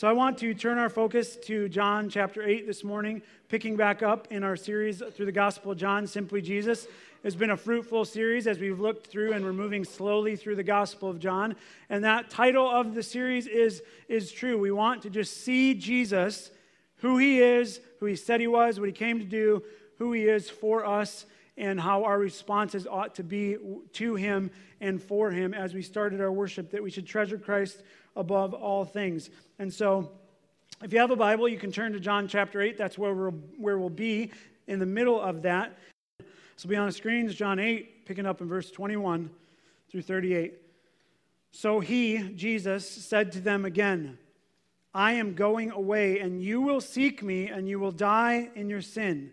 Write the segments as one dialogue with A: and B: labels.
A: So I want to turn our focus to John chapter 8 this morning, picking back up in our series through the Gospel of John, Simply Jesus. It's been a fruitful series as we've looked through and we're moving slowly through the Gospel of John. And that title of the series is, is true. We want to just see Jesus, who he is, who he said he was, what he came to do, who he is for us, and how our responses ought to be to him and for him as we started our worship, that we should treasure Christ above all things. And so, if you have a Bible, you can turn to John chapter 8. That's where we'll, where we'll be in the middle of that. So, be on the screens, John 8, picking up in verse 21 through 38. So he, Jesus, said to them again, I am going away, and you will seek me, and you will die in your sin.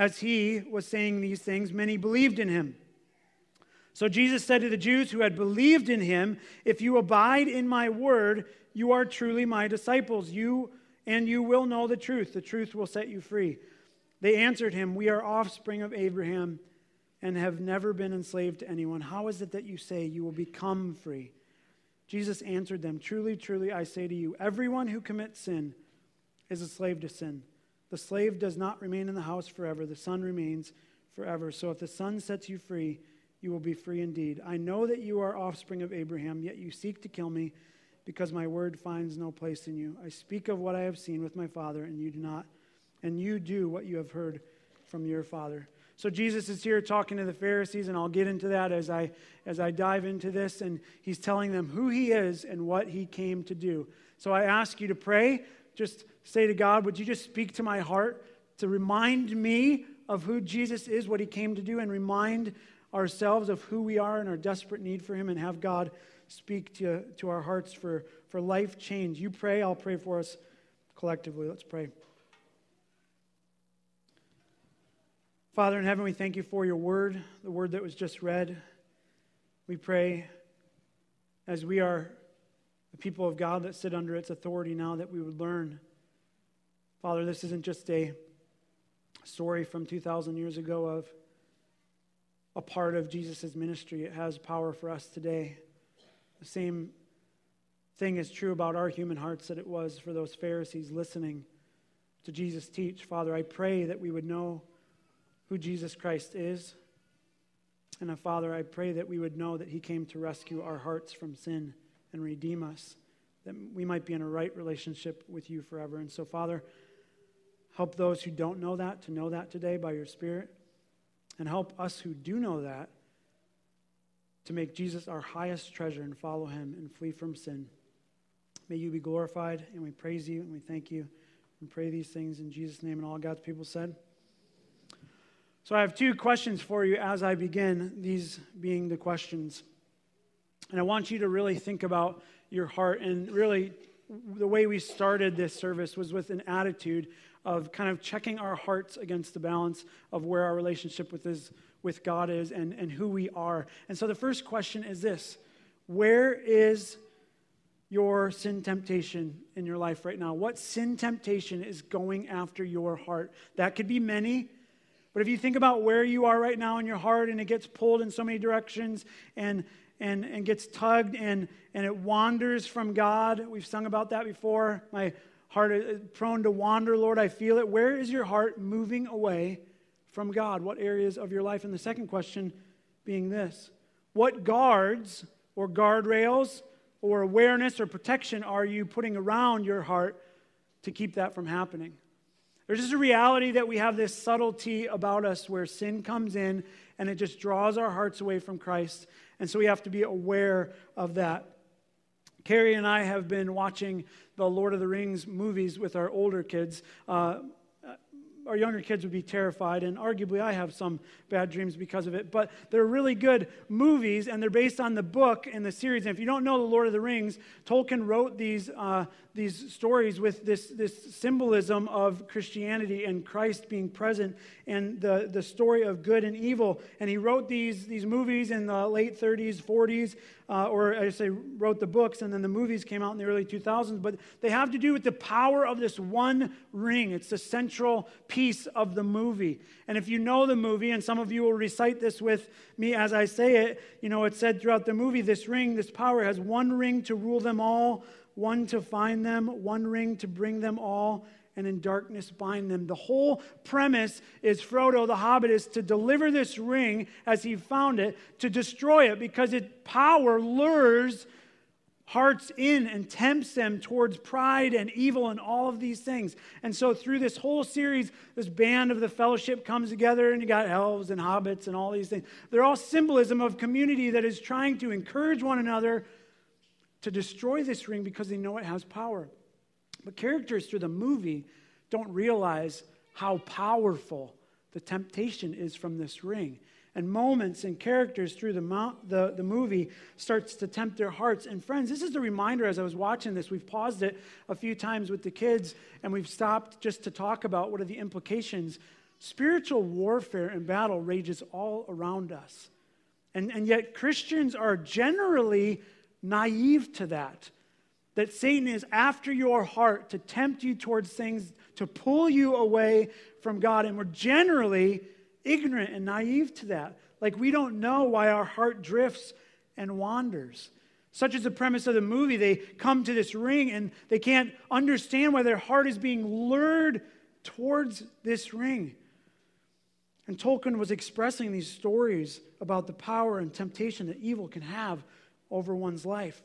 A: As he was saying these things, many believed in him. So Jesus said to the Jews who had believed in him, If you abide in my word, you are truly my disciples. You and you will know the truth. The truth will set you free. They answered him, We are offspring of Abraham and have never been enslaved to anyone. How is it that you say you will become free? Jesus answered them, Truly, truly, I say to you, everyone who commits sin is a slave to sin. The slave does not remain in the house forever, the son remains forever. So if the son sets you free, you will be free indeed. I know that you are offspring of Abraham, yet you seek to kill me because my word finds no place in you. I speak of what I have seen with my father, and you do not, and you do what you have heard from your father. So Jesus is here talking to the Pharisees, and I'll get into that as I as I dive into this, and he's telling them who he is and what he came to do. So I ask you to pray. Just say to God, would you just speak to my heart to remind me of who Jesus is, what he came to do, and remind ourselves of who we are and our desperate need for Him and have God speak to, to our hearts for, for life change. You pray, I'll pray for us collectively. Let's pray. Father in heaven, we thank you for your word, the word that was just read. We pray as we are the people of God that sit under its authority now that we would learn. Father, this isn't just a story from 2,000 years ago of a part of Jesus' ministry. It has power for us today. The same thing is true about our human hearts that it was for those Pharisees listening to Jesus teach. Father, I pray that we would know who Jesus Christ is. And uh, Father, I pray that we would know that He came to rescue our hearts from sin and redeem us, that we might be in a right relationship with you forever. And so, Father, help those who don't know that to know that today by your Spirit. And help us who do know that to make Jesus our highest treasure and follow him and flee from sin. May you be glorified, and we praise you and we thank you and pray these things in Jesus' name. And all God's people said. So I have two questions for you as I begin, these being the questions. And I want you to really think about your heart. And really, the way we started this service was with an attitude of kind of checking our hearts against the balance of where our relationship with, his, with God is and, and who we are. And so the first question is this Where is your sin temptation in your life right now? What sin temptation is going after your heart? That could be many. But if you think about where you are right now in your heart and it gets pulled in so many directions and and, and gets tugged and, and it wanders from God. We've sung about that before. My heart uh, prone to wander, Lord. I feel it. Where is your heart moving away from God? What areas of your life? And the second question being this What guards or guardrails or awareness or protection are you putting around your heart to keep that from happening? There's just a reality that we have this subtlety about us where sin comes in and it just draws our hearts away from Christ. And so we have to be aware of that. Carrie and I have been watching the Lord of the Rings movies with our older kids. Uh, our younger kids would be terrified, and arguably I have some bad dreams because of it. But they're really good movies, and they're based on the book and the series. And if you don't know The Lord of the Rings, Tolkien wrote these, uh, these stories with this, this symbolism of Christianity and Christ being present and the, the story of good and evil. And he wrote these, these movies in the late 30s, 40s, uh, or I say wrote the books, and then the movies came out in the early 2000s. But they have to do with the power of this one ring. It's the central piece of the movie. And if you know the movie, and some of you will recite this with me as I say it, you know, it said throughout the movie, this ring, this power has one ring to rule them all, one to find them, one ring to bring them all and in darkness bind them. The whole premise is Frodo the Hobbit is to deliver this ring as he found it, to destroy it because its power lures hearts in and tempts them towards pride and evil and all of these things. And so through this whole series, this band of the fellowship comes together and you got elves and hobbits and all these things. They're all symbolism of community that is trying to encourage one another to destroy this ring because they know it has power. But characters through the movie don't realize how powerful the temptation is from this ring. And moments and characters through the, the, the movie starts to tempt their hearts. And friends, this is a reminder as I was watching this. We've paused it a few times with the kids, and we've stopped just to talk about what are the implications. Spiritual warfare and battle rages all around us. And, and yet, Christians are generally naive to that that Satan is after your heart to tempt you towards things, to pull you away from God. And we're generally ignorant and naive to that. Like we don't know why our heart drifts and wanders. Such is the premise of the movie. They come to this ring and they can't understand why their heart is being lured towards this ring. And Tolkien was expressing these stories about the power and temptation that evil can have over one's life.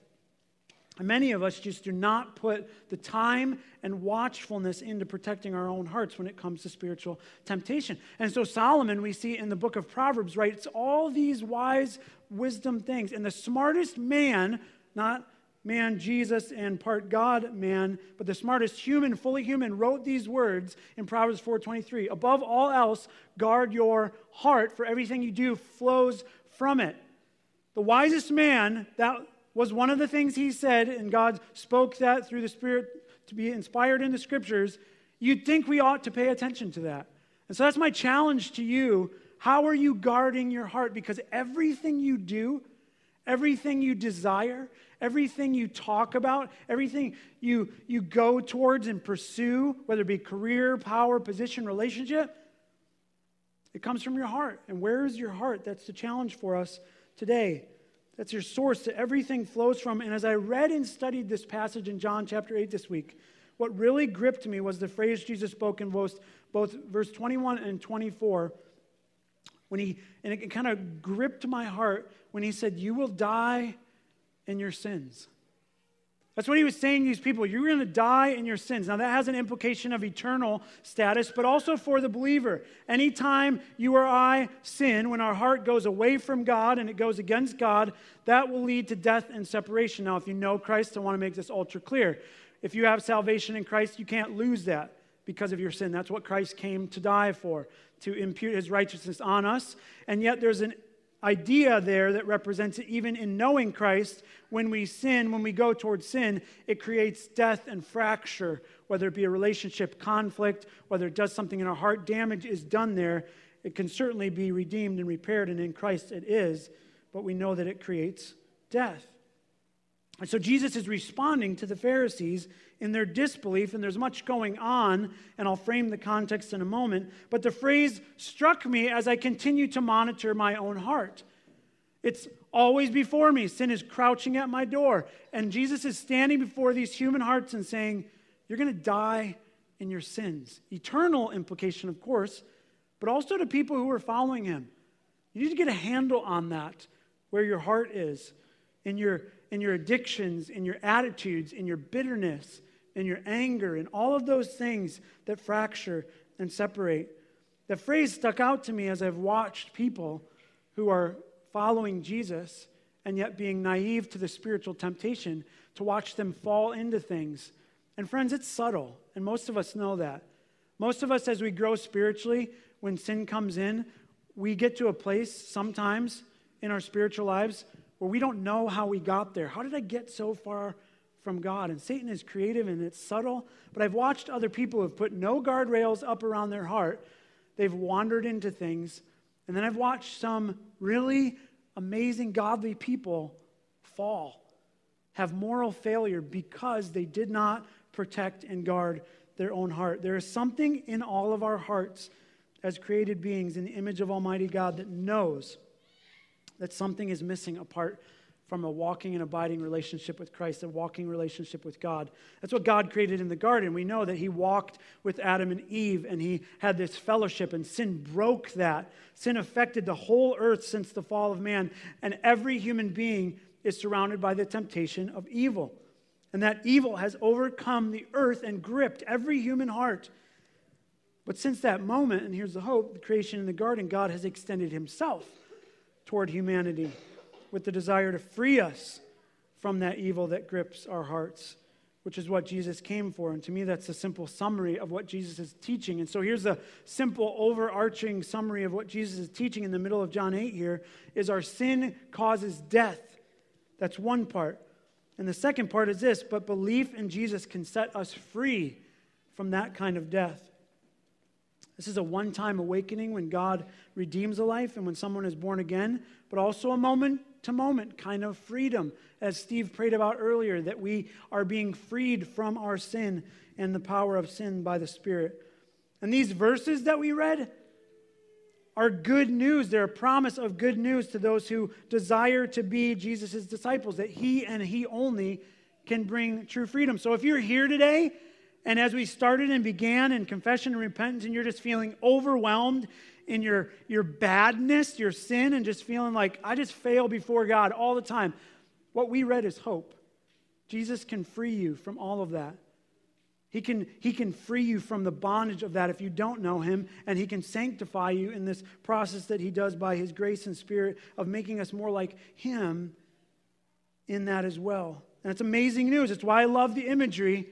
A: Many of us just do not put the time and watchfulness into protecting our own hearts when it comes to spiritual temptation. And so Solomon, we see in the book of Proverbs, writes all these wise wisdom things. And the smartest man, not man Jesus and part God man, but the smartest human, fully human, wrote these words in Proverbs 4:23. Above all else, guard your heart, for everything you do flows from it. The wisest man, that was one of the things he said, and God spoke that through the Spirit to be inspired in the scriptures. You'd think we ought to pay attention to that. And so that's my challenge to you. How are you guarding your heart? Because everything you do, everything you desire, everything you talk about, everything you, you go towards and pursue, whether it be career, power, position, relationship, it comes from your heart. And where is your heart? That's the challenge for us today. That's your source that everything flows from. And as I read and studied this passage in John chapter 8 this week, what really gripped me was the phrase Jesus spoke in both, both verse 21 and 24. When he, and it kind of gripped my heart when he said, You will die in your sins. That's what he was saying to these people. You're going to die in your sins. Now, that has an implication of eternal status, but also for the believer. Anytime you or I sin, when our heart goes away from God and it goes against God, that will lead to death and separation. Now, if you know Christ, I want to make this ultra clear. If you have salvation in Christ, you can't lose that because of your sin. That's what Christ came to die for, to impute his righteousness on us. And yet, there's an idea there that represents it even in knowing Christ. When we sin, when we go towards sin, it creates death and fracture, whether it be a relationship conflict, whether it does something in our heart, damage is done there. It can certainly be redeemed and repaired, and in Christ it is, but we know that it creates death. And so Jesus is responding to the Pharisees in their disbelief, and there's much going on, and I'll frame the context in a moment. But the phrase struck me as I continue to monitor my own heart. It's always before me. Sin is crouching at my door. And Jesus is standing before these human hearts and saying, You're going to die in your sins. Eternal implication, of course, but also to people who are following him. You need to get a handle on that, where your heart is, in your in your addictions, in your attitudes, in your bitterness, in your anger in all of those things that fracture and separate. The phrase stuck out to me as I've watched people who are following Jesus and yet being naive to the spiritual temptation to watch them fall into things. And friends, it's subtle, and most of us know that. Most of us, as we grow spiritually, when sin comes in, we get to a place sometimes in our spiritual lives we don't know how we got there. How did I get so far from God? And Satan is creative and it's subtle, but I've watched other people have put no guardrails up around their heart. They've wandered into things. And then I've watched some really amazing, godly people fall, have moral failure because they did not protect and guard their own heart. There is something in all of our hearts as created beings in the image of Almighty God that knows that something is missing apart from a walking and abiding relationship with Christ, a walking relationship with God. That's what God created in the garden. We know that He walked with Adam and Eve and He had this fellowship, and sin broke that. Sin affected the whole earth since the fall of man, and every human being is surrounded by the temptation of evil. And that evil has overcome the earth and gripped every human heart. But since that moment, and here's the hope the creation in the garden, God has extended Himself toward humanity with the desire to free us from that evil that grips our hearts, which is what Jesus came for. And to me, that's a simple summary of what Jesus is teaching. And so here's a simple, overarching summary of what Jesus is teaching in the middle of John 8 here is our sin causes death. That's one part. And the second part is this, but belief in Jesus can set us free from that kind of death. This is a one time awakening when God redeems a life and when someone is born again, but also a moment to moment kind of freedom, as Steve prayed about earlier, that we are being freed from our sin and the power of sin by the Spirit. And these verses that we read are good news. They're a promise of good news to those who desire to be Jesus' disciples, that He and He only can bring true freedom. So if you're here today, and as we started and began in confession and repentance, and you're just feeling overwhelmed in your, your badness, your sin, and just feeling like, I just fail before God all the time. What we read is hope. Jesus can free you from all of that. He can, he can free you from the bondage of that if you don't know Him, and He can sanctify you in this process that He does by His grace and Spirit of making us more like Him in that as well. And it's amazing news. It's why I love the imagery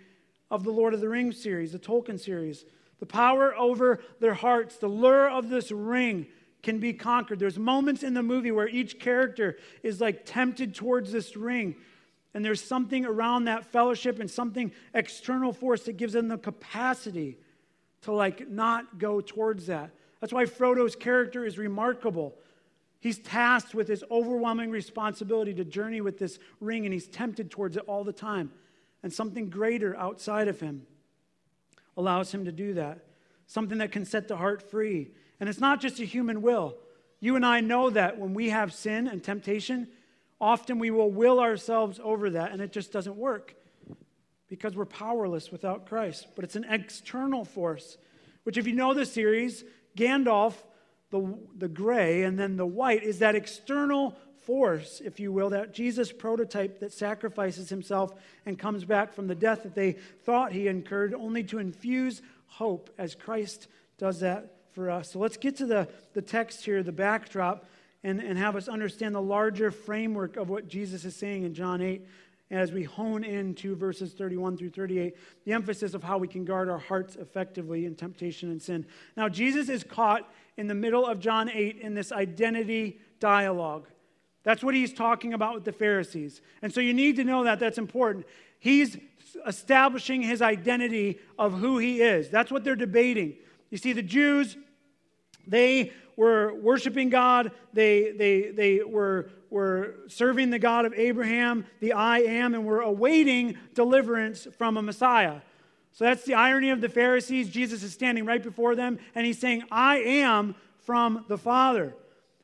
A: of the Lord of the Rings series, the Tolkien series. The power over their hearts, the lure of this ring can be conquered. There's moments in the movie where each character is like tempted towards this ring. And there's something around that fellowship and something external force that gives them the capacity to like not go towards that. That's why Frodo's character is remarkable. He's tasked with this overwhelming responsibility to journey with this ring, and he's tempted towards it all the time. And something greater outside of him allows him to do that. Something that can set the heart free. And it's not just a human will. You and I know that when we have sin and temptation, often we will will ourselves over that, and it just doesn't work because we're powerless without Christ. But it's an external force, which, if you know the series, Gandalf, the, the gray, and then the white, is that external force, if you will, that Jesus prototype that sacrifices himself and comes back from the death that they thought he incurred, only to infuse hope as Christ does that for us. So let's get to the, the text here, the backdrop, and, and have us understand the larger framework of what Jesus is saying in John 8 as we hone into verses 31 through 38, the emphasis of how we can guard our hearts effectively in temptation and sin. Now, Jesus is caught in the middle of John 8 in this identity dialogue. That's what he's talking about with the Pharisees. And so you need to know that. That's important. He's establishing his identity of who he is. That's what they're debating. You see, the Jews, they were worshiping God, they, they, they were, were serving the God of Abraham, the I am, and were awaiting deliverance from a Messiah. So that's the irony of the Pharisees. Jesus is standing right before them, and he's saying, I am from the Father.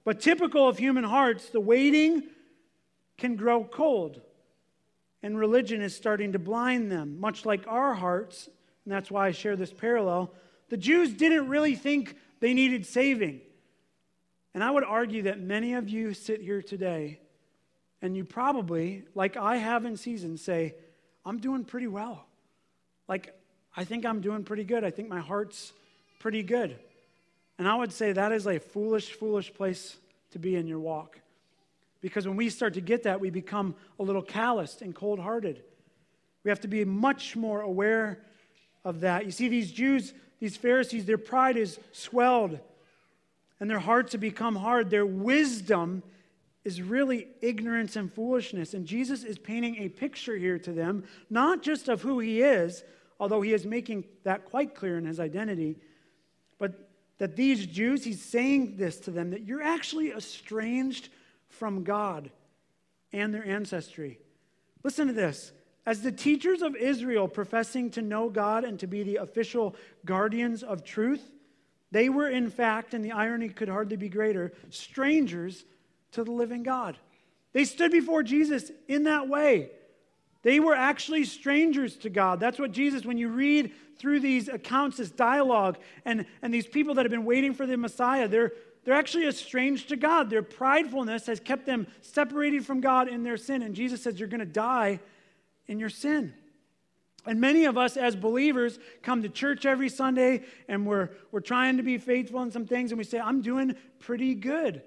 A: But typical of human hearts, the waiting can grow cold. And religion is starting to blind them, much like our hearts. And that's why I share this parallel. The Jews didn't really think they needed saving. And I would argue that many of you sit here today and you probably, like I have in season, say, I'm doing pretty well. like, I think I'm doing pretty good. I think my heart's pretty good. And I would say that is a foolish, foolish place to be in your walk. Because when we start to get that, we become a little calloused and cold hearted. We have to be much more aware of that. You see, these Jews, these Pharisees, their pride is swelled and their hearts have become hard. Their wisdom is really ignorance and foolishness. And Jesus is painting a picture here to them, not just of who he is, although he is making that quite clear in his identity, that these Jews, he's saying this to them that you're actually estranged from God and their ancestry. Listen to this. As the teachers of Israel professing to know God and to be the official guardians of truth, they were, in fact, and the irony could hardly be greater, strangers to the living God. They stood before Jesus in that way. They were actually strangers to God. That's what Jesus, when you read through these accounts, this dialogue, and, and these people that have been waiting for the Messiah, they're, they're actually estranged to God. Their pridefulness has kept them separated from God in their sin. And Jesus says, You're going to die in your sin. And many of us as believers come to church every Sunday and we're, we're trying to be faithful in some things and we say, I'm doing pretty good.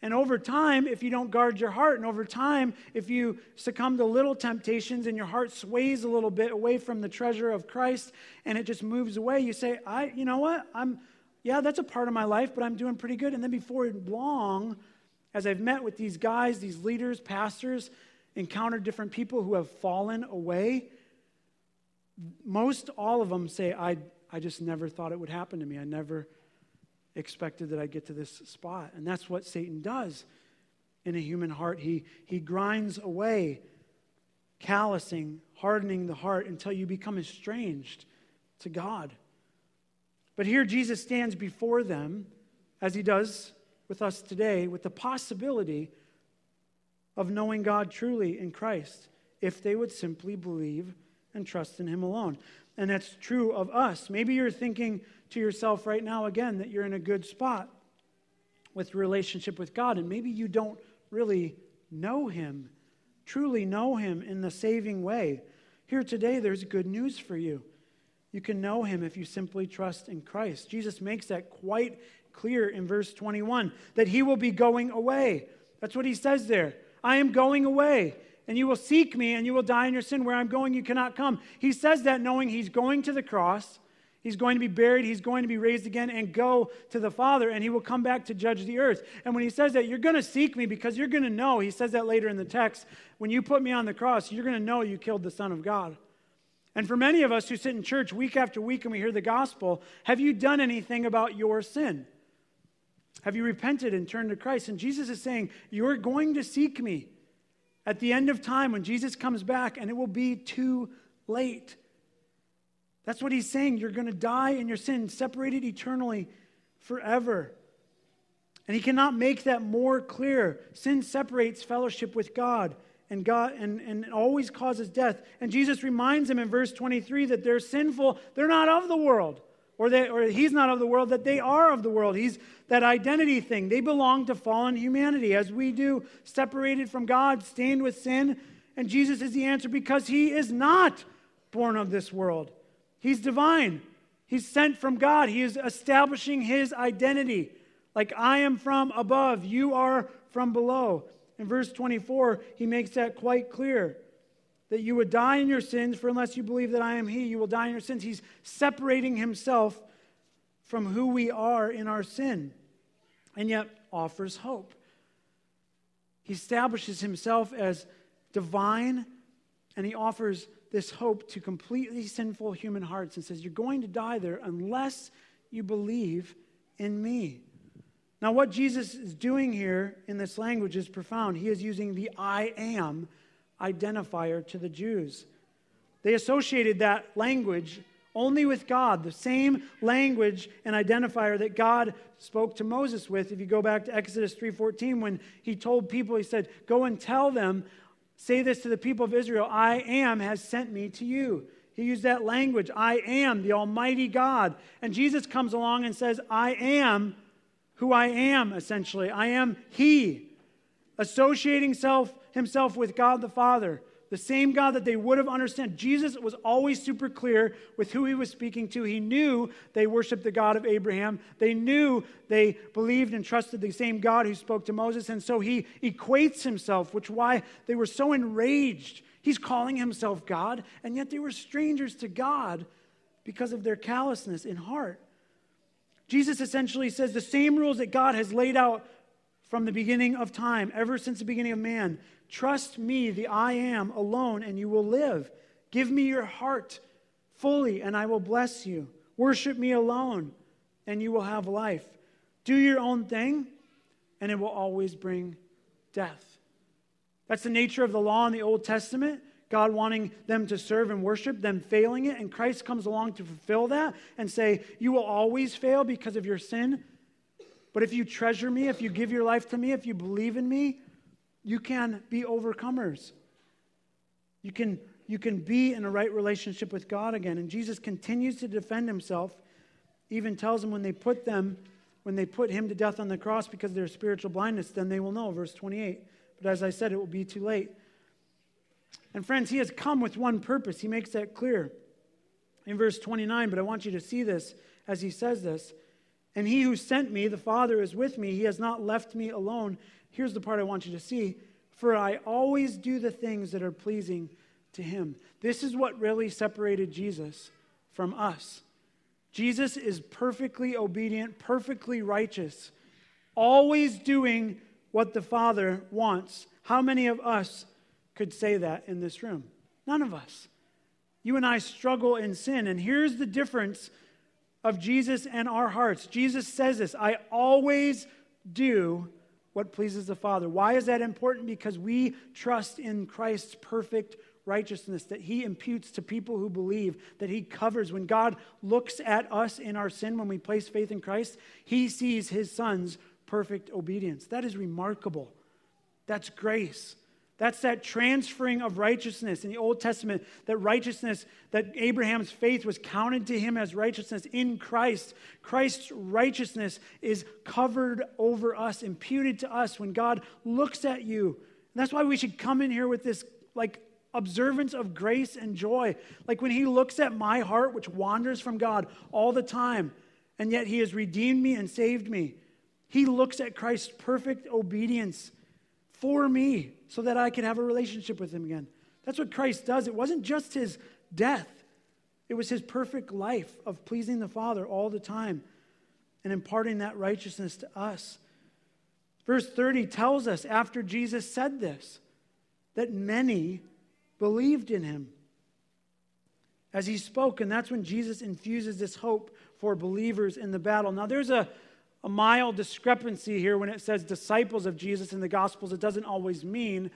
A: And over time, if you don't guard your heart, and over time, if you succumb to little temptations and your heart sways a little bit away from the treasure of Christ and it just moves away, you say, I, you know what? I'm, yeah, that's a part of my life, but I'm doing pretty good. And then before long, as I've met with these guys, these leaders, pastors, encountered different people who have fallen away, most all of them say, I, I just never thought it would happen to me. I never expected that I'd get to this spot. And that's what Satan does in a human heart. He, he grinds away, callousing, hardening the heart until you become estranged to God. But here Jesus stands before them, as he does with us today, with the possibility of knowing God truly in Christ if they would simply believe and trust in Him alone. And that's true of us. Maybe you're thinking to yourself right now again that you're in a good spot with relationship with God, and maybe you don't really know Him, truly know Him in the saving way. Here today, there's good news for you. You can know Him if you simply trust in Christ. Jesus makes that quite clear in verse 21 that He will be going away. That's what He says there. I am going away and you will seek me and you will die in your sin. Where I'm going, you cannot come. He says that knowing he's going to the cross, he's going to be buried, he's going to be raised again and go to the Father, and he will come back to judge the earth. And when he says that, you're going to seek me because you're going to know, he says that later in the text, when you put me on the cross, you're going to know you killed the Son of God. And for many of us who sit in church week after week and we hear the gospel, have you done anything about your sin? Have you repented and turned to Christ? And Jesus is saying, You're going to seek me at the end of time when Jesus comes back, and it will be too late. That's what he's saying. You're going to die in your sin, separated eternally forever. And he cannot make that more clear. Sin separates fellowship with God and God and, and always causes death. And Jesus reminds them in verse 23 that they're sinful, they're not of the world or, they, or he's not of the world, that they are of the world. He's that identity thing. They belong to fallen humanity, as we do, separated from God, stained with sin. And Jesus is the answer because he is not born of this world. He's divine. He's sent from God. He is establishing his identity. Like, I am from above, you are from below. In verse 24, he makes that quite clear that you would die in your sins, for unless you believe that I am He, you will die in your sins. He's separating Himself from who we are in our sin, and yet offers hope. He establishes Himself as divine, and He offers this hope to completely sinful human hearts and says, You're going to die there unless you believe in me. Now, what Jesus is doing here in this language is profound. He is using the I am identifier to the Jews. They associated that language only with God, the same language and identifier that God spoke to Moses with. If you go back to Exodus 3:14 when he told people he said, "Go and tell them, say this to the people of Israel, I am has sent me to you." He used that language, I am the almighty God. And Jesus comes along and says, I am who I am essentially. I am he associating self himself with God the Father, the same God that they would have understood. Jesus was always super clear with who he was speaking to. He knew they worshiped the God of Abraham. They knew they believed and trusted the same God who spoke to Moses. And so he equates himself, which why they were so enraged. He's calling himself God, and yet they were strangers to God because of their callousness in heart. Jesus essentially says the same rules that God has laid out from the beginning of time, ever since the beginning of man, Trust me, the I am, alone, and you will live. Give me your heart fully, and I will bless you. Worship me alone, and you will have life. Do your own thing, and it will always bring death. That's the nature of the law in the Old Testament. God wanting them to serve and worship, them failing it, and Christ comes along to fulfill that and say, You will always fail because of your sin. But if you treasure me, if you give your life to me, if you believe in me, you can be overcomers. You can, you can be in a right relationship with God again. And Jesus continues to defend himself, even tells them when they put them, when they put him to death on the cross because of their spiritual blindness, then they will know. Verse 28. But as I said, it will be too late. And friends, he has come with one purpose. He makes that clear in verse 29. But I want you to see this as he says this. And he who sent me, the Father, is with me. He has not left me alone. Here's the part I want you to see for I always do the things that are pleasing to him. This is what really separated Jesus from us. Jesus is perfectly obedient, perfectly righteous, always doing what the Father wants. How many of us could say that in this room? None of us. You and I struggle in sin. And here's the difference of Jesus and our hearts. Jesus says this I always do what pleases the Father. Why is that important? Because we trust in Christ's perfect righteousness that he imputes to people who believe, that he covers. When God looks at us in our sin, when we place faith in Christ, he sees his son's perfect obedience. That is remarkable. That's grace. That's that transferring of righteousness in the Old Testament, that righteousness, that Abraham's faith was counted to him as righteousness in Christ. Christ's righteousness is covered over us, imputed to us when God looks at you. And that's why we should come in here with this like observance of grace and joy. Like when he looks at my heart, which wanders from God all the time, and yet he has redeemed me and saved me. He looks at Christ's perfect obedience for me so that I could have a relationship with him again. That's what Christ does. It wasn't just his death, it was his perfect life of pleasing the Father all the time and imparting that righteousness to us. Verse 30 tells us after Jesus said this that many believed in him as he spoke, and that's when Jesus infuses this hope for believers in the battle. Now, there's a a mild discrepancy here when it says disciples of Jesus in the Gospels. It doesn't always mean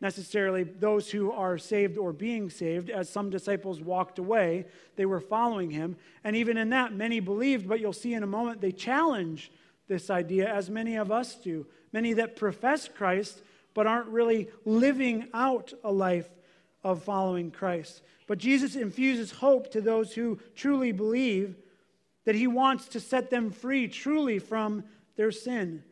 A: necessarily those who are saved or being saved. As some disciples walked away, they were following him. And even in that, many believed, but you'll see in a moment they challenge this idea, as many of us do. Many that profess Christ, but aren't really living out a life of following Christ. But Jesus infuses hope to those who truly believe that he wants to set them free truly from their sin.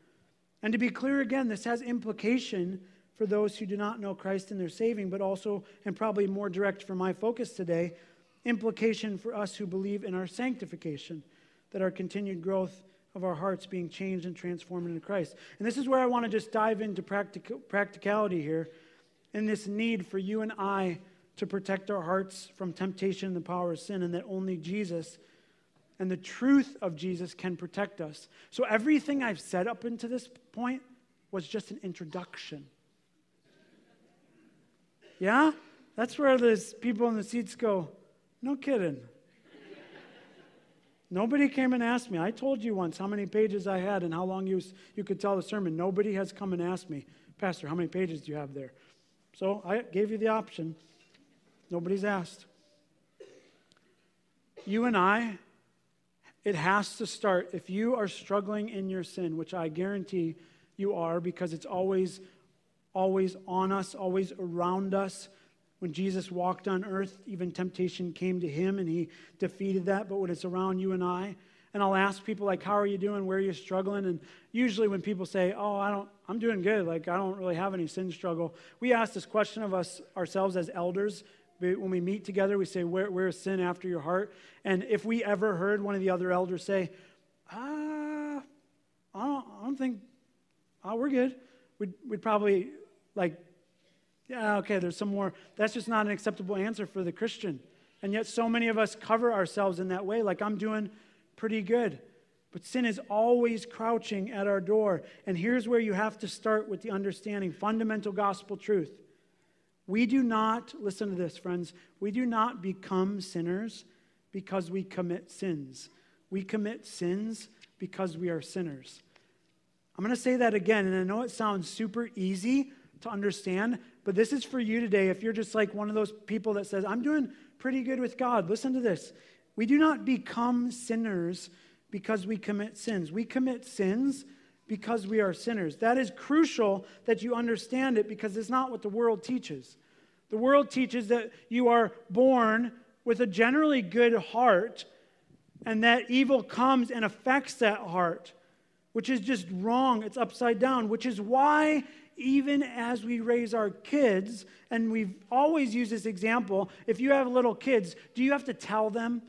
A: And to be clear again, this has implication for those who do not know Christ and their saving, but also, and probably more direct for my focus today, implication for us who believe in our sanctification, that our continued growth of our hearts being changed and transformed into Christ. And this is where I want to just dive into practic- practicality here, in this need for you and I to protect our hearts from temptation and the power of sin, and that only Jesus and the truth of Jesus can protect us. So everything I've said up until this point was just an introduction. Yeah? That's where those people in the seats go, no kidding. Nobody came and asked me. I told you once how many pages I had and how long you, you could tell the sermon. Nobody has come and asked me, Pastor, how many pages do you have there? So I gave you the option. Nobody's asked. You and I it has to start. If you are struggling in your sin, which I guarantee you are because it's always, always on us, always around us. When Jesus walked on earth, even temptation came to him and he defeated that. But when it's around you and I, and I'll ask people, like, how are you doing? Where are you struggling? And usually when people say, oh, I don't, I'm doing good, like, I don't really have any sin struggle, we ask this question of us ourselves as elders. When we meet together, we say, where, where is sin after your heart? And if we ever heard one of the other elders say, ah, I don't, I don't think, oh, we're good, we'd, we'd probably, like, yeah, okay, there's some more. That's just not an acceptable answer for the Christian. And yet, so many of us cover ourselves in that way, like, I'm doing pretty good. But sin is always crouching at our door. And here's where you have to start with the understanding fundamental gospel truth. We do not, listen to this, friends, we do not become sinners because we commit sins. We commit sins because we are sinners. I'm going to say that again, and I know it sounds super easy to understand, but this is for you today. If you're just like one of those people that says, I'm doing pretty good with God, listen to this. We do not become sinners because we commit sins. We commit sins because we are sinners. That is crucial that you understand it because it's not what the world teaches. The world teaches that you are born with a generally good heart and that evil comes and affects that heart, which is just wrong. It's upside down, which is why even as we raise our kids, and we've always used this example, if you have little kids, do you have to tell them,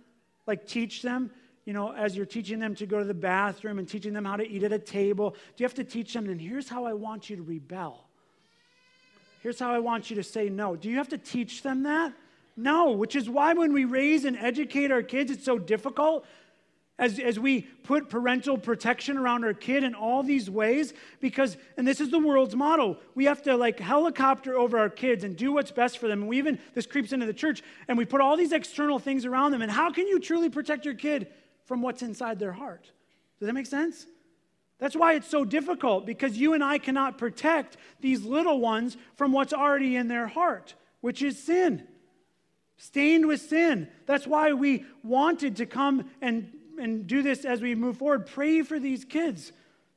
A: like teach them? You know, as you're teaching them to go to the bathroom and teaching them how to eat at a table, do you have to teach them, and here's how I want you to rebel? Here's how I want you to say no. Do you have to teach them that? No, which is why when we raise and educate our kids, it's so difficult as, as we put parental protection around our kid in all these ways because and this is the world's model we have to like helicopter over our kids and do what's best for them and we even this creeps into the church and we put all these external things around them and how can you truly protect your kid from what's inside their heart does that make sense that's why it's so difficult because you and i cannot protect these little ones from what's already in their heart which is sin stained with sin that's why we wanted to come and and do this as we move forward. Pray for these kids.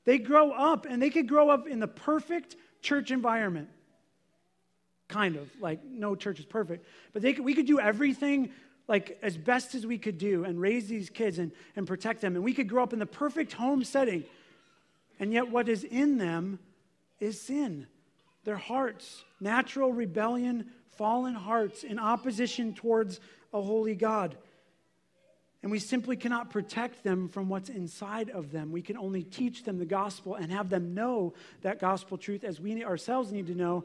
A: They grow up and they could grow up in the perfect church environment. Kind of, like no church is perfect, but they could, we could do everything like as best as we could do and raise these kids and, and protect them. And we could grow up in the perfect home setting. And yet, what is in them is sin. Their hearts, natural rebellion, fallen hearts in opposition towards a holy God. And we simply cannot protect them from what's inside of them. We can only teach them the gospel and have them know that gospel truth as we ourselves need to know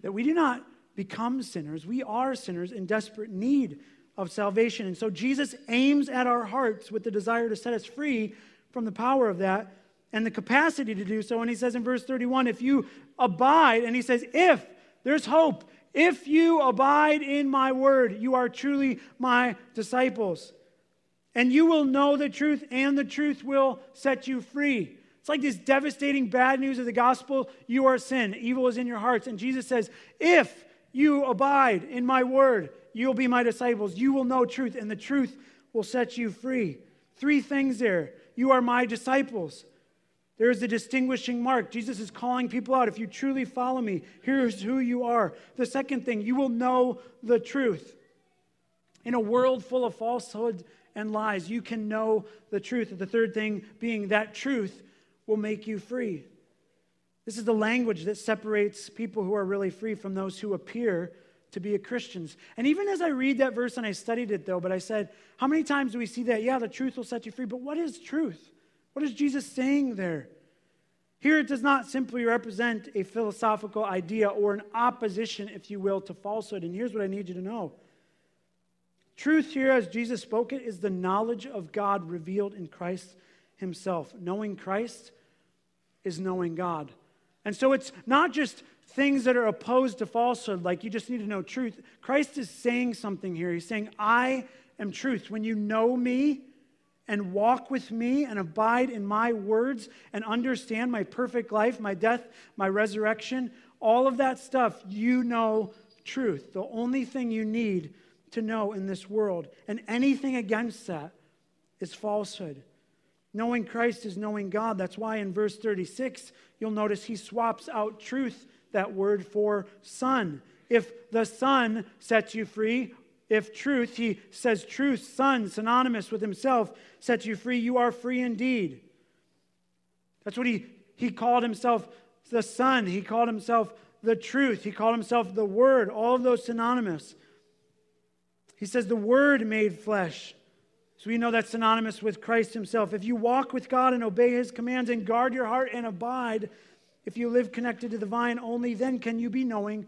A: that we do not become sinners. We are sinners in desperate need of salvation. And so Jesus aims at our hearts with the desire to set us free from the power of that and the capacity to do so. And he says in verse 31 if you abide, and he says, if there's hope, if you abide in my word, you are truly my disciples and you will know the truth, and the truth will set you free. It's like this devastating bad news of the gospel you are sin, evil is in your hearts. And Jesus says, If you abide in my word, you'll be my disciples. You will know truth, and the truth will set you free. Three things there. You are my disciples. There is a distinguishing mark. Jesus is calling people out. If you truly follow me, here's who you are. The second thing, you will know the truth. In a world full of falsehood and lies. You can know the truth. The third thing being that truth will make you free. This is the language that separates people who are really free from those who appear to be a Christians. And even as I read that verse, and I studied it though, but I said, how many times do we see that? Yeah, the truth will set you free, but what is truth? What is Jesus saying there? Here it does not simply represent a philosophical idea or an opposition, if you will, to falsehood. And here's what I need you to know Truth here, as Jesus spoke it, is the knowledge of God revealed in Christ Himself. Knowing Christ is knowing God. And so it's not just things that are opposed to falsehood, like you just need to know truth. Christ is saying something here. He's saying, I am truth. When you know me and walk with me and abide in my words and understand my perfect life, my death, my resurrection, all of that stuff, you know truth. The only thing you need to know in this world. And anything against that is falsehood. Knowing Christ is knowing God. That's why in verse 36, you'll notice he swaps out truth, that word, for son. If the son sets you free, If truth, he says truth, son, synonymous with himself, sets you free, you are free indeed. That's what he, he called himself the Son. He called himself the truth. He called himself the Word. All of those synonymous. He says the Word made flesh. So we know that's synonymous with Christ himself. If you walk with God and obey his commands and guard your heart and abide, if you live connected to the vine, only then can you be knowing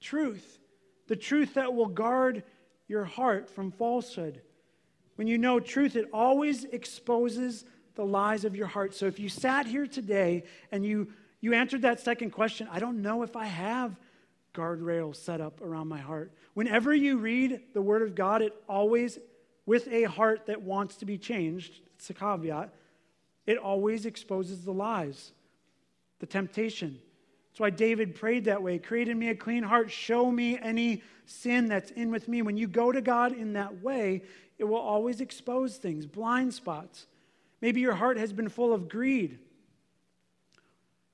A: truth. The truth that will guard your heart from falsehood. When you know truth, it always exposes the lies of your heart. So if you sat here today and you, you answered that second question, I don't know if I have guardrails set up around my heart. Whenever you read the Word of God, it always with a heart that wants to be changed, it's a caveat, it always exposes the lies, the temptation. That's why David prayed that way. Create in me a clean heart. Show me any sin that's in with me. When you go to God in that way, it will always expose things, blind spots. Maybe your heart has been full of greed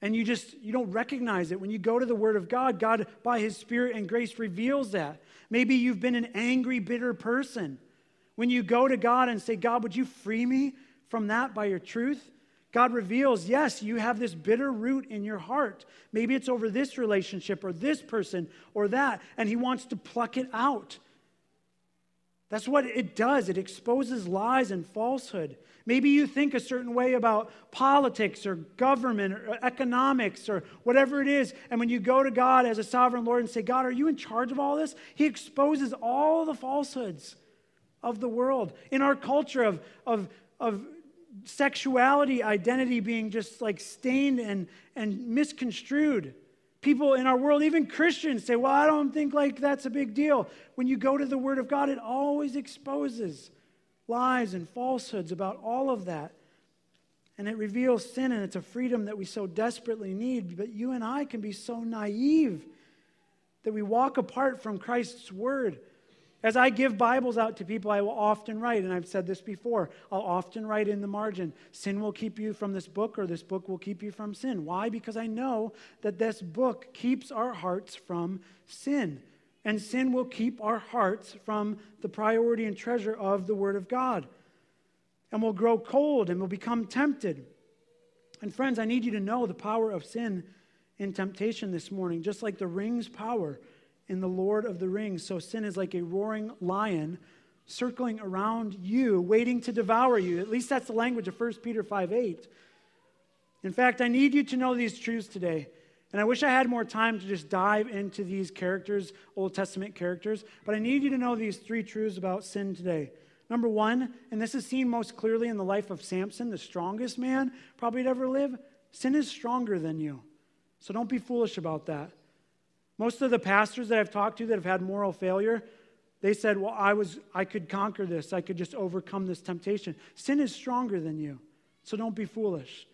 A: and you just you don't recognize it when you go to the word of god god by his spirit and grace reveals that maybe you've been an angry bitter person when you go to God and say, God, would you free me from that by your truth? God reveals, yes, you have this bitter root in your heart. Maybe it's over this relationship or this person or that, and He wants to pluck it out. That's what it does. It exposes lies and falsehood. Maybe you think a certain way about politics or government or economics or whatever it is. And when you go to God as a sovereign Lord and say, God, are you in charge of all this? He exposes all the falsehoods of the world. In our culture of, of, of sexuality identity being just like stained and, and misconstrued. People in our world, even Christians, say, Well, I don't think like that's a big deal. When you go to the Word of God, it always exposes lies and falsehoods about all of that. And it reveals sin, and it's a freedom that we so desperately need. But you and I can be so naive that we walk apart from Christ's Word. As I give Bibles out to people, I will often write, and I've said this before, I'll often write in the margin, sin will keep you from this book, or this book will keep you from sin. Why? Because I know that this book keeps our hearts from sin. And sin will keep our hearts from the priority and treasure of the Word of God. And we'll grow cold and we'll become tempted. And friends, I need you to know the power of sin in temptation this morning, just like the ring's power in the Lord of the Rings. So sin is like a roaring lion circling around you, waiting to devour you. At least that's the language of 1 Peter 5 8. In fact, I need you to know these truths today. And I wish I had more time to just dive into these characters, Old Testament characters, but I need you to know these three truths about sin today. Number one, and this is seen most clearly in the life of Samson, the strongest man probably to ever live, sin is stronger than you. So don't be foolish about that. Most of the pastors that I've talked to that have had moral failure, they said, Well, I, was, I could conquer this. I could just overcome this temptation. Sin is stronger than you, so don't be foolish.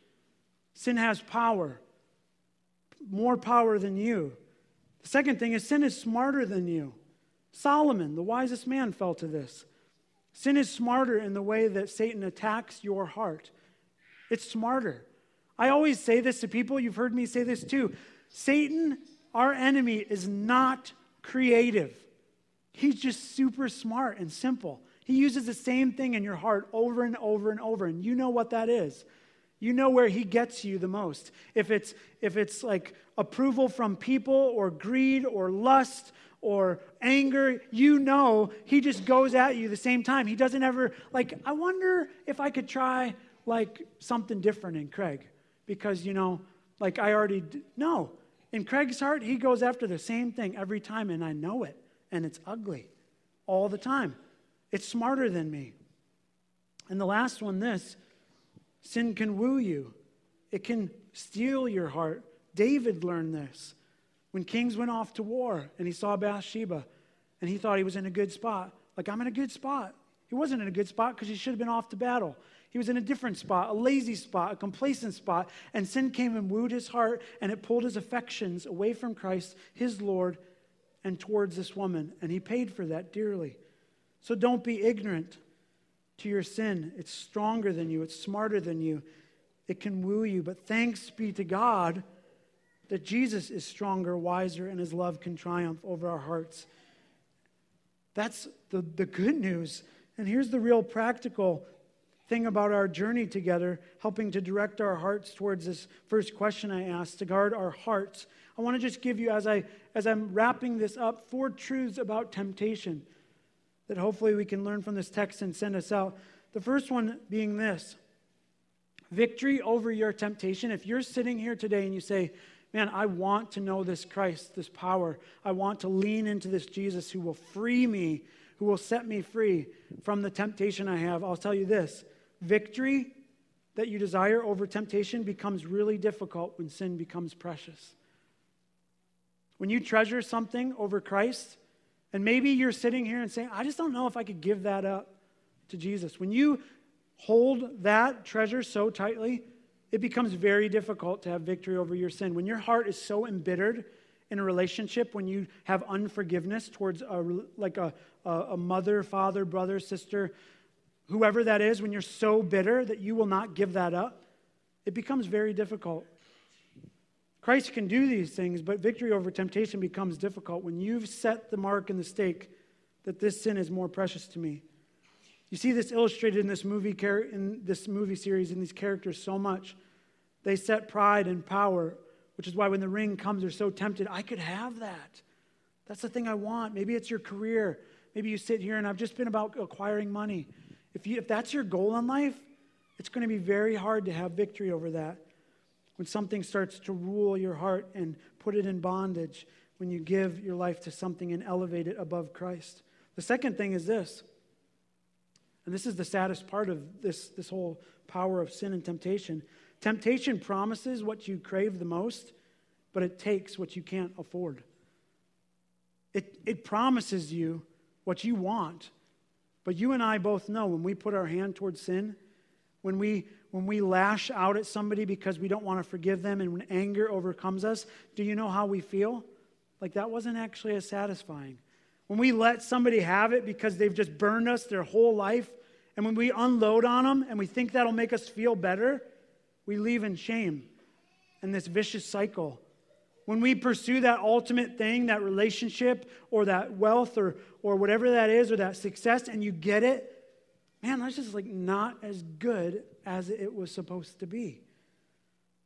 A: Sin has power, more power than you. The second thing is sin is smarter than you. Solomon, the wisest man, fell to this. Sin is smarter in the way that Satan attacks your heart. It's smarter. I always say this to people, you've heard me say this too. Satan our enemy is not creative. He's just super smart and simple. He uses the same thing in your heart over and over and over, and you know what that is. You know where he gets you the most. If it's if it's like approval from people or greed or lust or anger, you know he just goes at you the same time. He doesn't ever like I wonder if I could try like something different in Craig because you know like I already no. In Craig's heart, he goes after the same thing every time, and I know it. And it's ugly all the time. It's smarter than me. And the last one this sin can woo you, it can steal your heart. David learned this when kings went off to war and he saw Bathsheba and he thought he was in a good spot. Like, I'm in a good spot. He wasn't in a good spot because he should have been off to battle. He was in a different spot, a lazy spot, a complacent spot, and sin came and wooed his heart, and it pulled his affections away from Christ, his Lord, and towards this woman. And he paid for that dearly. So don't be ignorant to your sin. It's stronger than you, it's smarter than you. It can woo you. But thanks be to God that Jesus is stronger, wiser, and his love can triumph over our hearts. That's the, the good news. And here's the real practical thing about our journey together, helping to direct our hearts towards this first question I asked, to guard our hearts. I want to just give you, as, I, as I'm wrapping this up, four truths about temptation that hopefully we can learn from this text and send us out. The first one being this victory over your temptation. If you're sitting here today and you say, Man, I want to know this Christ, this power. I want to lean into this Jesus who will free me, who will set me free from the temptation I have. I'll tell you this victory that you desire over temptation becomes really difficult when sin becomes precious. When you treasure something over Christ, and maybe you're sitting here and saying, I just don't know if I could give that up to Jesus. When you hold that treasure so tightly, it becomes very difficult to have victory over your sin. When your heart is so embittered in a relationship, when you have unforgiveness towards a, like a, a mother, father, brother, sister, whoever that is, when you're so bitter that you will not give that up, it becomes very difficult. Christ can do these things, but victory over temptation becomes difficult when you've set the mark and the stake that this sin is more precious to me. You see this illustrated in this movie in this movie series in these characters so much. They set pride and power, which is why when the ring comes, they're so tempted. I could have that. That's the thing I want. Maybe it's your career. Maybe you sit here and I've just been about acquiring money. If, you, if that's your goal in life, it's going to be very hard to have victory over that. When something starts to rule your heart and put it in bondage, when you give your life to something and elevate it above Christ. The second thing is this and this is the saddest part of this, this whole power of sin and temptation. Temptation promises what you crave the most, but it takes what you can't afford. It, it promises you what you want. But you and I both know when we put our hand towards sin, when we, when we lash out at somebody because we don't want to forgive them, and when anger overcomes us, do you know how we feel? Like that wasn't actually as satisfying. When we let somebody have it because they've just burned us their whole life, and when we unload on them and we think that'll make us feel better, we leave in shame and this vicious cycle. When we pursue that ultimate thing, that relationship or that wealth or, or whatever that is or that success, and you get it, man, that's just like not as good as it was supposed to be.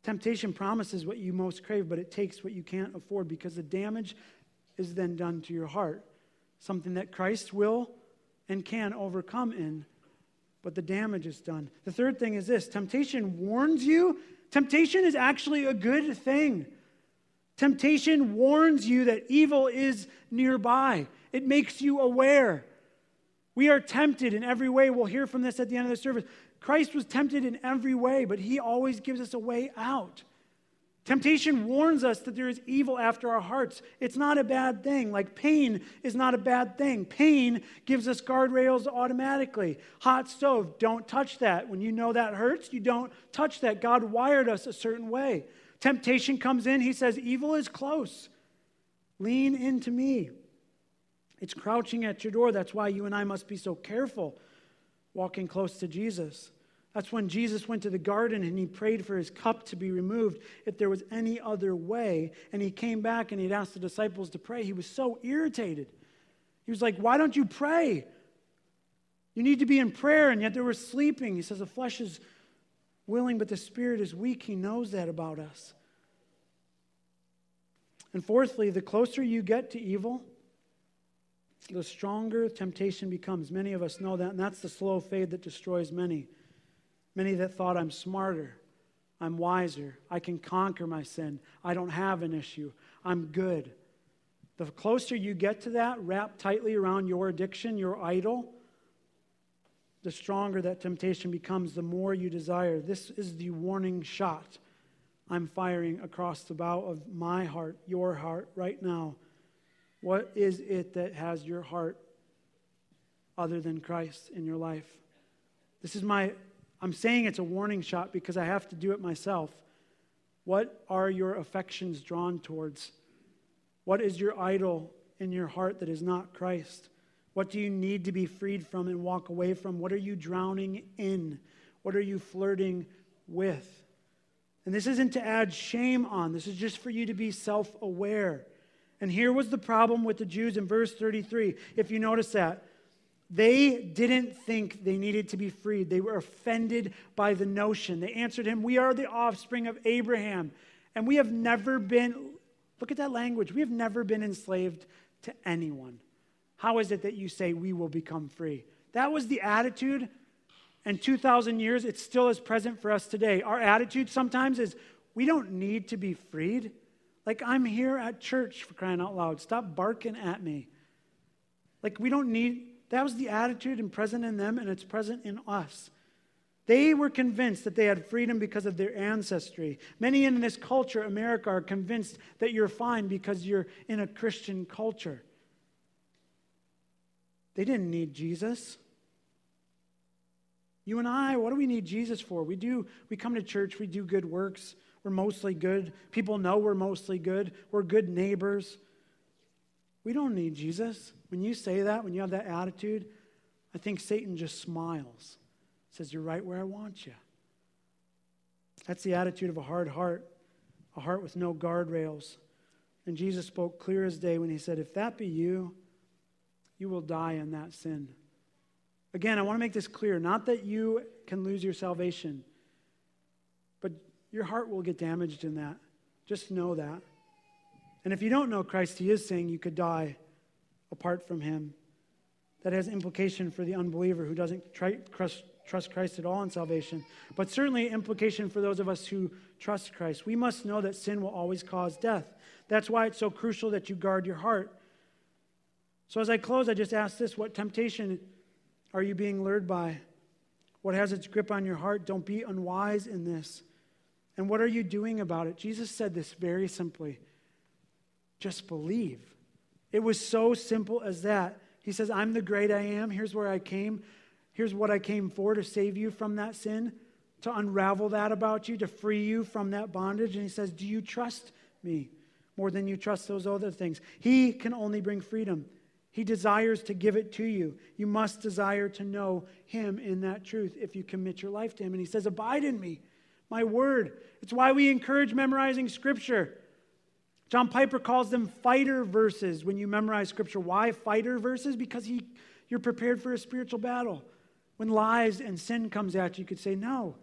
A: Temptation promises what you most crave, but it takes what you can't afford because the damage is then done to your heart. Something that Christ will and can overcome in, but the damage is done. The third thing is this temptation warns you. Temptation is actually a good thing. Temptation warns you that evil is nearby, it makes you aware. We are tempted in every way. We'll hear from this at the end of the service. Christ was tempted in every way, but he always gives us a way out. Temptation warns us that there is evil after our hearts. It's not a bad thing. Like pain is not a bad thing. Pain gives us guardrails automatically. Hot stove, don't touch that. When you know that hurts, you don't touch that. God wired us a certain way. Temptation comes in, he says, Evil is close. Lean into me. It's crouching at your door. That's why you and I must be so careful walking close to Jesus. That's when Jesus went to the garden and he prayed for his cup to be removed if there was any other way. And he came back and he'd asked the disciples to pray. He was so irritated. He was like, Why don't you pray? You need to be in prayer, and yet they were sleeping. He says, The flesh is willing, but the spirit is weak. He knows that about us. And fourthly, the closer you get to evil, the stronger temptation becomes. Many of us know that, and that's the slow fade that destroys many. Many that thought I'm smarter, I'm wiser, I can conquer my sin, I don't have an issue, I'm good. The closer you get to that, wrapped tightly around your addiction, your idol, the stronger that temptation becomes, the more you desire. This is the warning shot I'm firing across the bow of my heart, your heart, right now. What is it that has your heart other than Christ in your life? This is my I'm saying it's a warning shot because I have to do it myself. What are your affections drawn towards? What is your idol in your heart that is not Christ? What do you need to be freed from and walk away from? What are you drowning in? What are you flirting with? And this isn't to add shame on, this is just for you to be self aware. And here was the problem with the Jews in verse 33. If you notice that, They didn't think they needed to be freed. They were offended by the notion. They answered him, We are the offspring of Abraham, and we have never been, look at that language, we have never been enslaved to anyone. How is it that you say we will become free? That was the attitude, and 2,000 years, it still is present for us today. Our attitude sometimes is we don't need to be freed. Like, I'm here at church for crying out loud. Stop barking at me. Like, we don't need, that was the attitude and present in them, and it's present in us. They were convinced that they had freedom because of their ancestry. Many in this culture, America, are convinced that you're fine because you're in a Christian culture. They didn't need Jesus. You and I, what do we need Jesus for? We do, we come to church, we do good works. We're mostly good. People know we're mostly good. We're good neighbors. We don't need Jesus. When you say that, when you have that attitude, I think Satan just smiles, says, You're right where I want you. That's the attitude of a hard heart, a heart with no guardrails. And Jesus spoke clear as day when he said, If that be you, you will die in that sin. Again, I want to make this clear not that you can lose your salvation, but your heart will get damaged in that. Just know that. And if you don't know Christ, he is saying you could die apart from him. That has implication for the unbeliever who doesn't try, trust, trust Christ at all in salvation, but certainly implication for those of us who trust Christ. We must know that sin will always cause death. That's why it's so crucial that you guard your heart. So as I close, I just ask this what temptation are you being lured by? What has its grip on your heart? Don't be unwise in this. And what are you doing about it? Jesus said this very simply just believe. It was so simple as that. He says, I'm the great I am. Here's where I came. Here's what I came for to save you from that sin, to unravel that about you, to free you from that bondage. And he says, Do you trust me more than you trust those other things? He can only bring freedom. He desires to give it to you. You must desire to know Him in that truth if you commit your life to Him. And He says, Abide in me, my word. It's why we encourage memorizing Scripture. John Piper calls them fighter verses when you memorize Scripture. Why fighter verses? Because he, you're prepared for a spiritual battle. When lies and sin comes at you, you could say, No,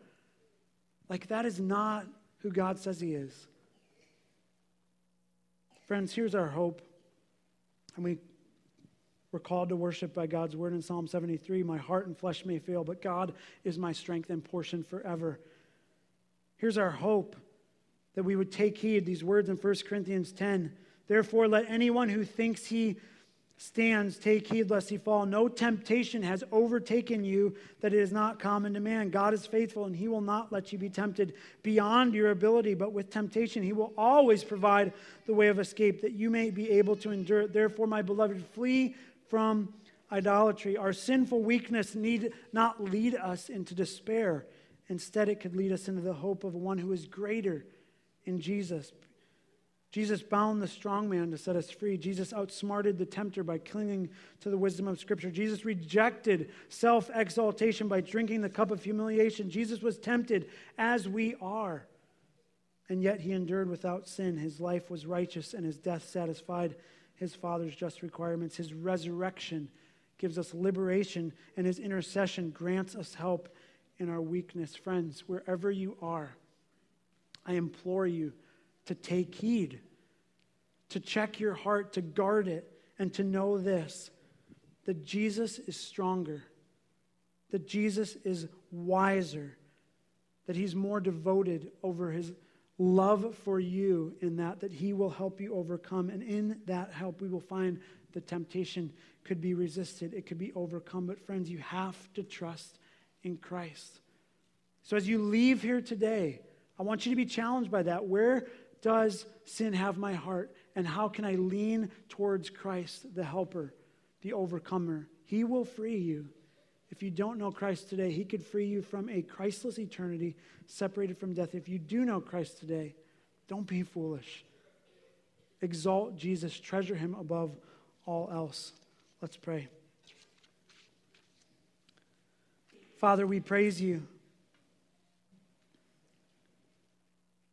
A: like that is not who God says He is. Friends, here's our hope. And we we're called to worship by God's word in Psalm 73 My heart and flesh may fail, but God is my strength and portion forever. Here's our hope that we would take heed these words in 1 Corinthians 10. Therefore, let anyone who thinks he stands take heed lest he fall. No temptation has overtaken you that it is not common to man. God is faithful, and he will not let you be tempted beyond your ability, but with temptation, he will always provide the way of escape that you may be able to endure it. Therefore, my beloved, flee from idolatry. Our sinful weakness need not lead us into despair. Instead, it could lead us into the hope of one who is greater in Jesus. Jesus bound the strong man to set us free. Jesus outsmarted the tempter by clinging to the wisdom of Scripture. Jesus rejected self exaltation by drinking the cup of humiliation. Jesus was tempted as we are, and yet he endured without sin. His life was righteous, and his death satisfied his Father's just requirements. His resurrection gives us liberation, and his intercession grants us help in our weakness. Friends, wherever you are, I implore you to take heed, to check your heart, to guard it, and to know this that Jesus is stronger, that Jesus is wiser, that he's more devoted over his love for you in that that he will help you overcome. And in that help we will find the temptation could be resisted it could be overcome. But friends you have to trust in christ. So as you leave here today i want you to be challenged by that where does sin have my heart and how can i lean towards christ the helper the overcomer he will free you if you don't know Christ today, He could free you from a Christless eternity separated from death. If you do know Christ today, don't be foolish. Exalt Jesus, treasure Him above all else. Let's pray. Father, we praise you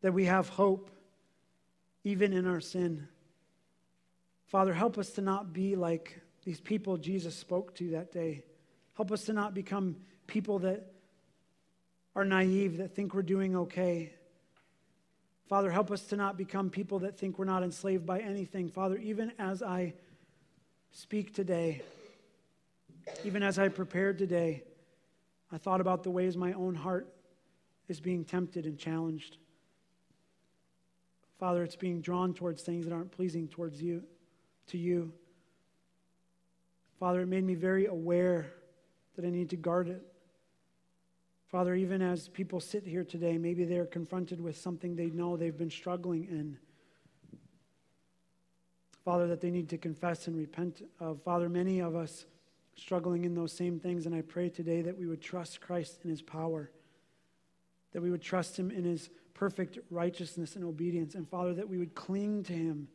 A: that we have hope even in our sin. Father, help us to not be like these people Jesus spoke to that day. Help us to not become people that are naive, that think we're doing okay. Father, help us to not become people that think we're not enslaved by anything. Father, even as I speak today, even as I prepared today, I thought about the ways my own heart is being tempted and challenged. Father, it's being drawn towards things that aren't pleasing towards you, to you. Father, it made me very aware that I need to guard it. Father, even as people sit here today, maybe they're confronted with something they know they've been struggling in. Father, that they need to confess and repent of. Father, many of us struggling in those same things, and I pray today that we would trust Christ in his power, that we would trust him in his perfect righteousness and obedience, and Father, that we would cling to him.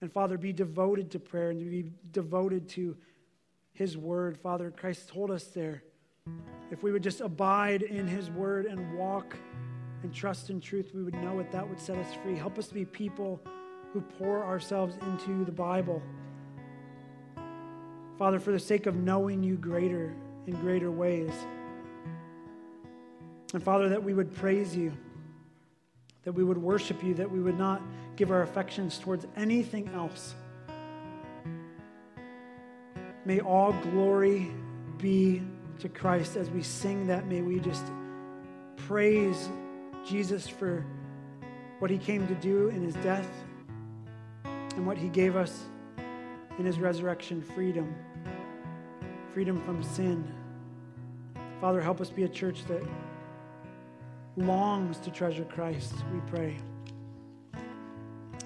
A: And Father, be devoted to prayer and be devoted to his word. Father, Christ told us there if we would just abide in His word and walk and trust in truth, we would know it. That would set us free. Help us to be people who pour ourselves into the Bible. Father, for the sake of knowing you greater in greater ways. And Father, that we would praise you, that we would worship you, that we would not give our affections towards anything else. May all glory be to Christ as we sing that. May we just praise Jesus for what he came to do in his death and what he gave us in his resurrection freedom freedom from sin. Father, help us be a church that longs to treasure Christ, we pray.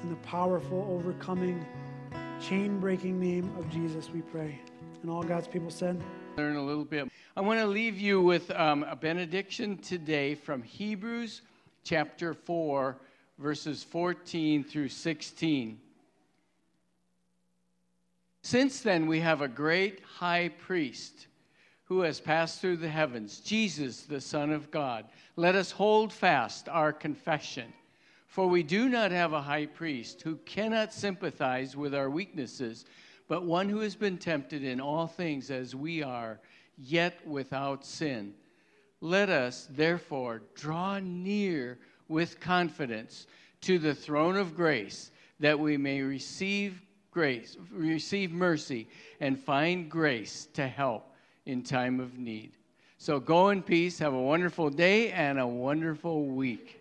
A: In the powerful, overcoming, chain breaking name of Jesus, we pray. And all God's people said,
B: Learn a little bit. I want to leave you with um, a benediction today from Hebrews chapter 4, verses 14 through 16. Since then, we have a great high priest who has passed through the heavens, Jesus, the Son of God. Let us hold fast our confession. For we do not have a high priest who cannot sympathize with our weaknesses, but one who has been tempted in all things as we are yet without sin. Let us, therefore, draw near with confidence to the throne of grace that we may receive grace, receive mercy, and find grace to help in time of need. So go in peace, have a wonderful day and a wonderful week.